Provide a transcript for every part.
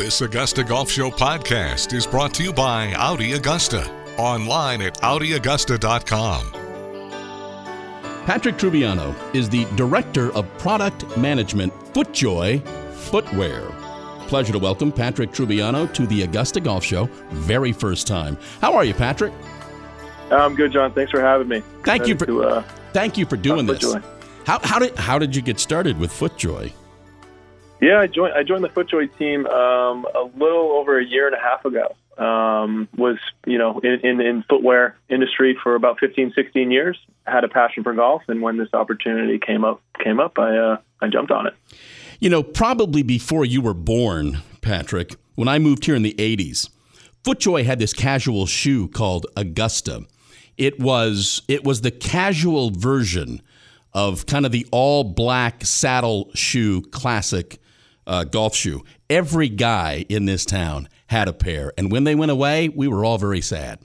This Augusta Golf Show podcast is brought to you by Audi Augusta. Online at AudiAugusta.com. Patrick Trubiano is the Director of Product Management, FootJoy Footwear. Pleasure to welcome Patrick Trubiano to the Augusta Golf Show, very first time. How are you, Patrick? I'm good, John. Thanks for having me. Thank you for To, uh, thank you for doing this. How, how did how did you get started with FootJoy? Yeah, I joined. I joined the FootJoy team um, a little over a year and a half ago. Um, was you know in, in in footwear industry for about 15, 16 years. Had a passion for golf, and when this opportunity came up, came up, I uh, I jumped on it. You know, probably before you were born, Patrick, when I moved here in the 80s, FootJoy had this casual shoe called Augusta. It was it was the casual version of kind of the all black saddle shoe classic uh, golf shoe. Every guy in this town had a pair, and when they went away, we were all very sad.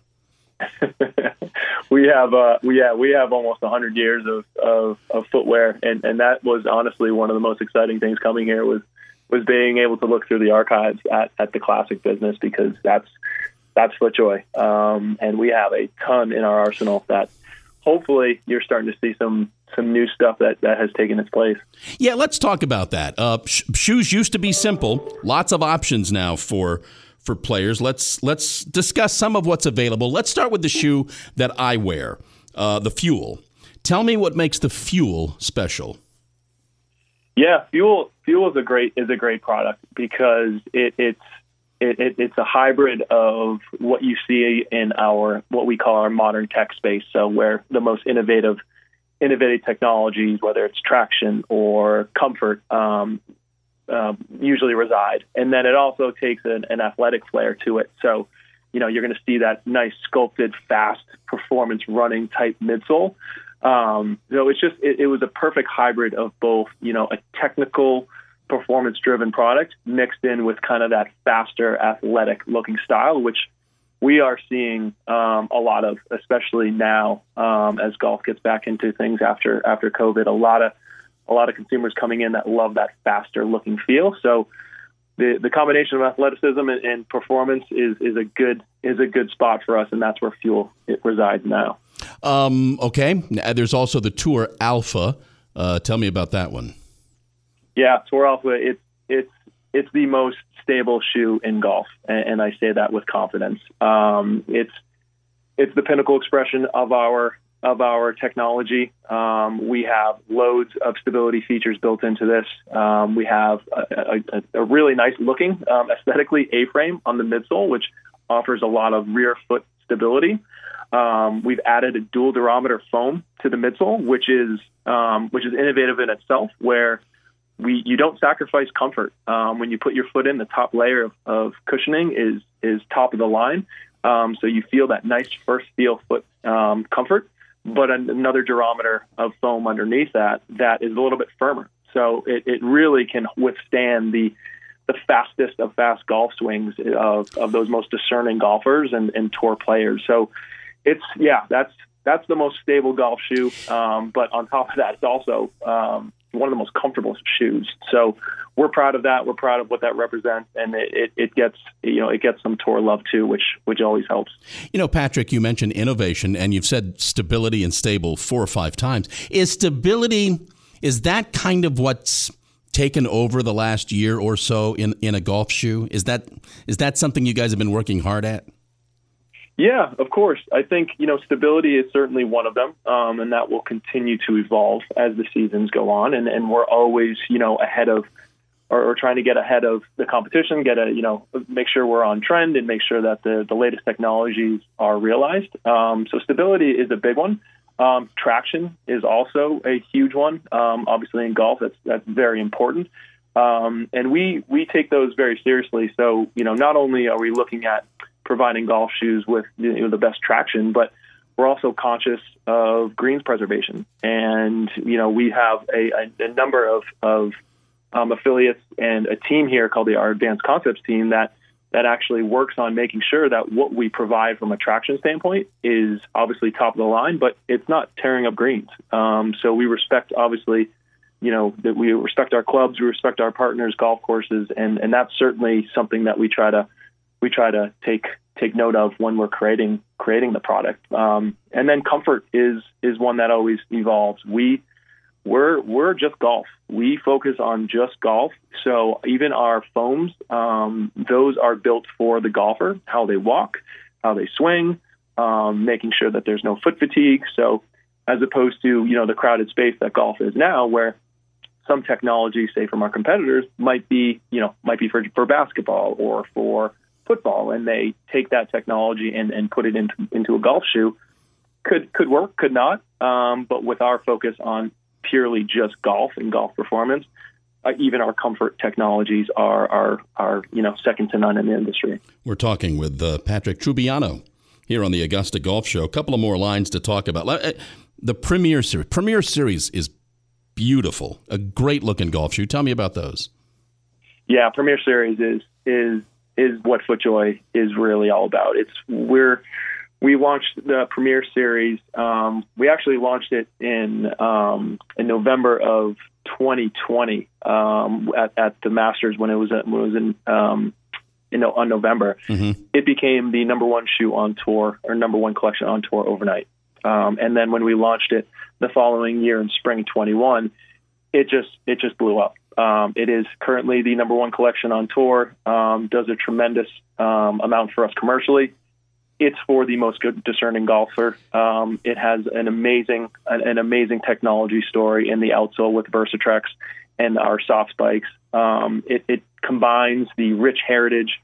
we have uh, we yeah we have almost 100 years of, of, of footwear, and, and that was honestly one of the most exciting things coming here was was being able to look through the archives at, at the classic business because that's that's FootJoy, um, and we have a ton in our arsenal that hopefully you're starting to see some some new stuff that, that has taken its place. Yeah, let's talk about that. Uh, sh- shoes used to be simple. Lots of options now for for players. Let's let's discuss some of what's available. Let's start with the shoe that I wear, uh, the Fuel. Tell me what makes the Fuel special. Yeah, fuel fuel is a great is a great product because it, it's it, it, it's a hybrid of what you see in our what we call our modern tech space. So where the most innovative innovative technologies, whether it's traction or comfort, um, uh, usually reside. And then it also takes an, an athletic flair to it. So you know you're going to see that nice sculpted, fast performance running type midsole. Um, so it's just it, it was a perfect hybrid of both, you know, a technical performance driven product mixed in with kind of that faster athletic looking style, which we are seeing um, a lot of, especially now um, as golf gets back into things after after COVID. A lot of a lot of consumers coming in that love that faster looking feel. So the the combination of athleticism and, and performance is is a good is a good spot for us, and that's where fuel it resides now. Um, okay. Uh, There's also the Tour Alpha. Uh, tell me about that one. Yeah, Tour Alpha. It's it's it's the most stable shoe in golf, and, and I say that with confidence. Um, it's it's the pinnacle expression of our of our technology. Um, we have loads of stability features built into this. Um, we have a, a, a really nice looking um, aesthetically A-frame on the midsole, which offers a lot of rear foot stability. Um, we've added a dual durometer foam to the midsole, which is um, which is innovative in itself, where we you don't sacrifice comfort um, when you put your foot in. The top layer of, of cushioning is is top of the line, um, so you feel that nice first feel foot um, comfort. But an, another durometer of foam underneath that that is a little bit firmer, so it, it really can withstand the the fastest of fast golf swings of, of those most discerning golfers and, and tour players. So it's yeah, that's that's the most stable golf shoe. Um, but on top of that, it's also um, one of the most comfortable shoes. So we're proud of that. We're proud of what that represents, and it, it, it gets you know it gets some tour love too, which which always helps. You know, Patrick, you mentioned innovation, and you've said stability and stable four or five times. Is stability is that kind of what's taken over the last year or so in in a golf shoe? Is that is that something you guys have been working hard at? Yeah, of course. I think you know stability is certainly one of them, um, and that will continue to evolve as the seasons go on. And, and we're always you know ahead of, or, or trying to get ahead of the competition, get a you know make sure we're on trend and make sure that the the latest technologies are realized. Um, so stability is a big one. Um, traction is also a huge one. Um, obviously, in golf, that's that's very important. Um, and we we take those very seriously. So you know, not only are we looking at providing golf shoes with you know, the best traction, but we're also conscious of greens preservation. And you know, we have a, a, a number of of um, affiliates and a team here called the our Advanced Concepts team that that actually works on making sure that what we provide from a traction standpoint is obviously top of the line, but it's not tearing up greens. Um, so we respect obviously you know that we respect our clubs, we respect our partners, golf courses, and and that's certainly something that we try to we try to take take note of when we're creating creating the product. Um, and then comfort is is one that always evolves. We we're we're just golf. We focus on just golf. So even our foams, um, those are built for the golfer, how they walk, how they swing, um, making sure that there's no foot fatigue. So as opposed to you know the crowded space that golf is now, where some technology, say from our competitors, might be you know might be for for basketball or for football, and they take that technology and, and put it into into a golf shoe. Could could work, could not. Um, but with our focus on purely just golf and golf performance, uh, even our comfort technologies are are are you know second to none in the industry. We're talking with uh, Patrick Trubiano here on the Augusta Golf Show. A couple of more lines to talk about. Uh, the Premiere Series. Premiere Series is beautiful, a great looking golf shoe. Tell me about those. Yeah, Premiere Series is is is what FootJoy is really all about. It's we're we launched the premiere Series. Um, we actually launched it in um, in November of 2020 um, at, at, the Masters when it was at, when it was in um, you know on November. Mm-hmm. It became the number one shoe on tour or number one collection on tour overnight. Um, and then when we launched it the following year in spring 21, it just it just blew up. Um, it is currently the number one collection on tour. Um, does a tremendous um, amount for us commercially. It's for the most good discerning golfer. Um, it has an amazing an, an, amazing technology story in the outsole with VersaTrax and our soft spikes. Um, it, it, combines the rich heritage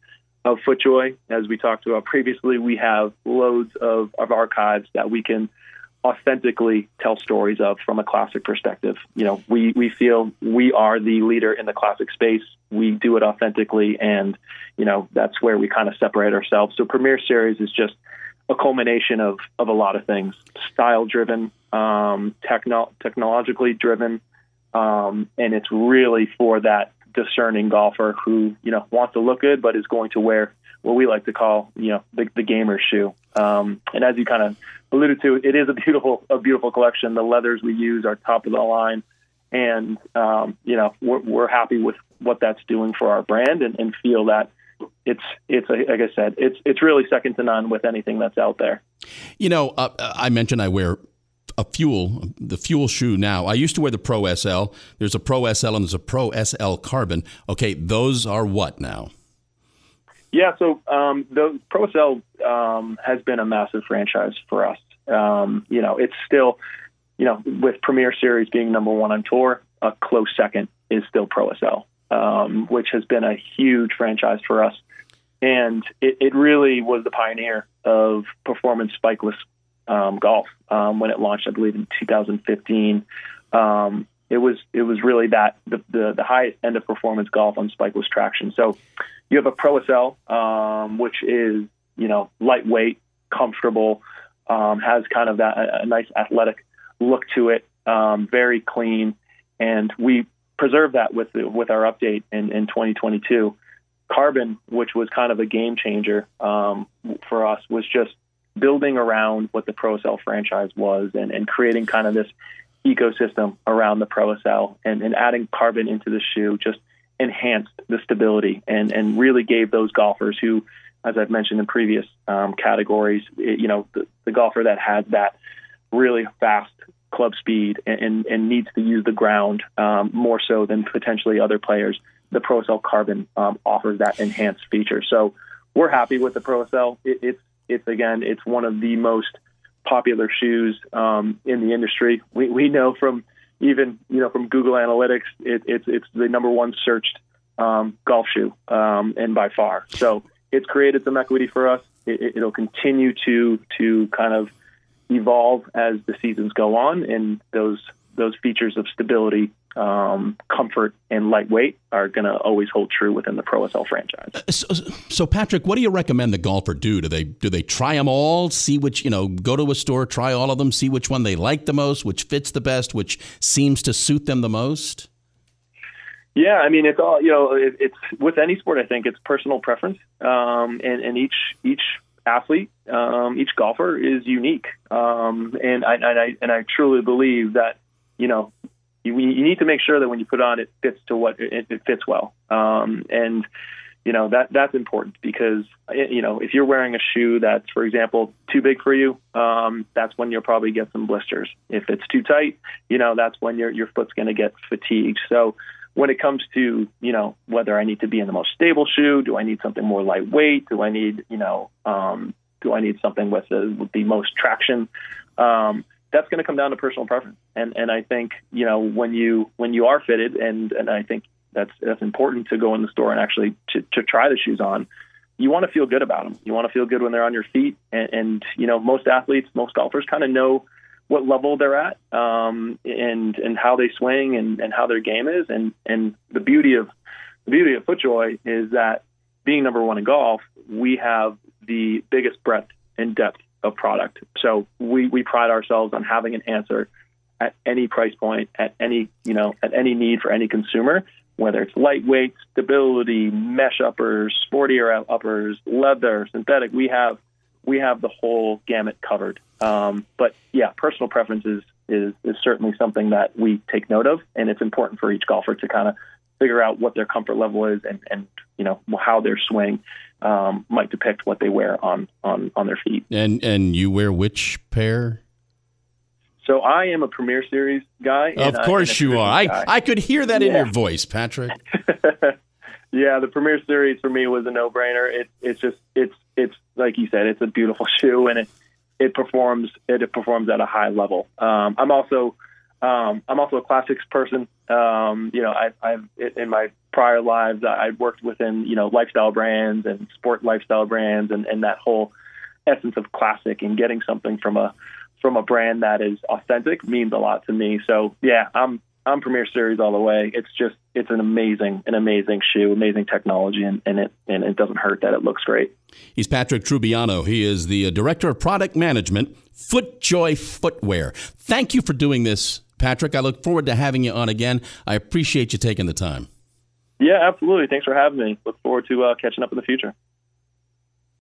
of FootJoy, as we talked about previously. We have loads of, of archives that we can authentically tell stories of from a classic perspective. You know, we, we feel we are the leader in the classic space. We do it authentically, and, you know, that's where we kind of separate ourselves. So Premiere Series is just a culmination of, of a lot of things style driven, um, techno- technologically driven, um, and it's really for that discerning golfer who, you know, wants to look good but is going to wear what we like to call, you know, the, the gamer shoe. Um, and as you kind of alluded to, it is a beautiful, a beautiful collection. The leathers we use are top of the line, and um, you know, we're, we're happy with what that's doing for our brand, and, and feel that it's it's like I said, it's it's really second to none with anything that's out there. You know, uh, I mentioned I wear a fuel, the fuel shoe now. I used to wear the Pro SL. There's a Pro SL and there's a Pro SL Carbon. Okay, those are what now? Yeah, so um, the Pro SL um, has been a massive franchise for us. Um, you know, it's still, you know, with Premiere Series being number one on tour, a close second is still Pro SL, um, which has been a huge franchise for us. And it, it really was the pioneer of performance spikeless um, golf um, when it launched, I believe, in 2015. Um, it was it was really that the, the, the highest end of performance golf on spikeless traction. So you have a Pro SL, um, which is you know lightweight, comfortable, um, has kind of that a, a nice athletic look to it, um, very clean, and we preserve that with the, with our update in, in 2022. Carbon, which was kind of a game changer um, for us, was just building around what the Pro SL franchise was and, and creating kind of this ecosystem around the Pro SL and, and adding carbon into the shoe just enhanced the stability and, and really gave those golfers who, as I've mentioned in previous um, categories, it, you know, the, the, golfer that has that really fast club speed and, and, and needs to use the ground um, more so than potentially other players, the Pro SL Carbon um, offers that enhanced feature. So we're happy with the Pro SL. It, it's it's again, it's one of the most popular shoes um, in the industry. We, we know from even you know from Google Analytics, it, it's it's the number one searched um, golf shoe, um, and by far. So it's created some equity for us. It, it'll continue to to kind of evolve as the seasons go on, and those those features of stability um, comfort and lightweight are going to always hold true within the Pro SL franchise. Uh, so, so, Patrick, what do you recommend the golfer do? Do they do they try them all, see which you know, go to a store, try all of them, see which one they like the most, which fits the best, which seems to suit them the most? Yeah, I mean, it's all you know. It, it's with any sport. I think it's personal preference, um, and, and each each athlete, um, each golfer is unique. Um, and I, and I and I truly believe that you know you, you need to make sure that when you put it on, it fits to what it, it fits well. Um, and you know that that's important because you know if you're wearing a shoe that's, for example, too big for you, um, that's when you'll probably get some blisters. If it's too tight, you know that's when your your foot's going to get fatigued. So when it comes to you know whether I need to be in the most stable shoe, do I need something more lightweight? Do I need you know um, do I need something with the, with the most traction? Um, that's going to come down to personal preference. And and I think you know when you when you are fitted, and and I think that's that's important to go in the store and actually to, to try the shoes on. You want to feel good about them. You want to feel good when they're on your feet. And, and you know most athletes, most golfers, kind of know what level they're at um, and and how they swing and, and how their game is. And and the beauty of the beauty of FootJoy is that being number one in golf, we have the biggest breadth and depth of product. So we, we pride ourselves on having an answer at any price point, at any you know, at any need for any consumer, whether it's lightweight, stability, mesh uppers, sportier uppers, leather, synthetic. We have we have the whole gamut covered. Um, but yeah, personal preferences is is certainly something that we take note of, and it's important for each golfer to kind of figure out what their comfort level is and, and you know how their swing um, might depict what they wear on, on on their feet. And and you wear which pair? So I am a Premiere Series guy. Of course you are. I, I could hear that yeah. in your voice, Patrick. yeah, the Premiere Series for me was a no brainer. It, it's just it's it's like you said, it's a beautiful shoe and it it performs it, it performs at a high level. Um, I'm also um, I'm also a classics person. Um, you know, I, I've in my prior lives I worked within you know lifestyle brands and sport lifestyle brands and, and that whole essence of classic and getting something from a from a brand that is authentic means a lot to me. So yeah, I'm I'm Premiere Series all the way. It's just it's an amazing an amazing shoe, amazing technology, and, and it and it doesn't hurt that it looks great. He's Patrick Trubiano. He is the uh, director of product management, FootJoy Footwear. Thank you for doing this, Patrick. I look forward to having you on again. I appreciate you taking the time. Yeah, absolutely. Thanks for having me. Look forward to uh, catching up in the future.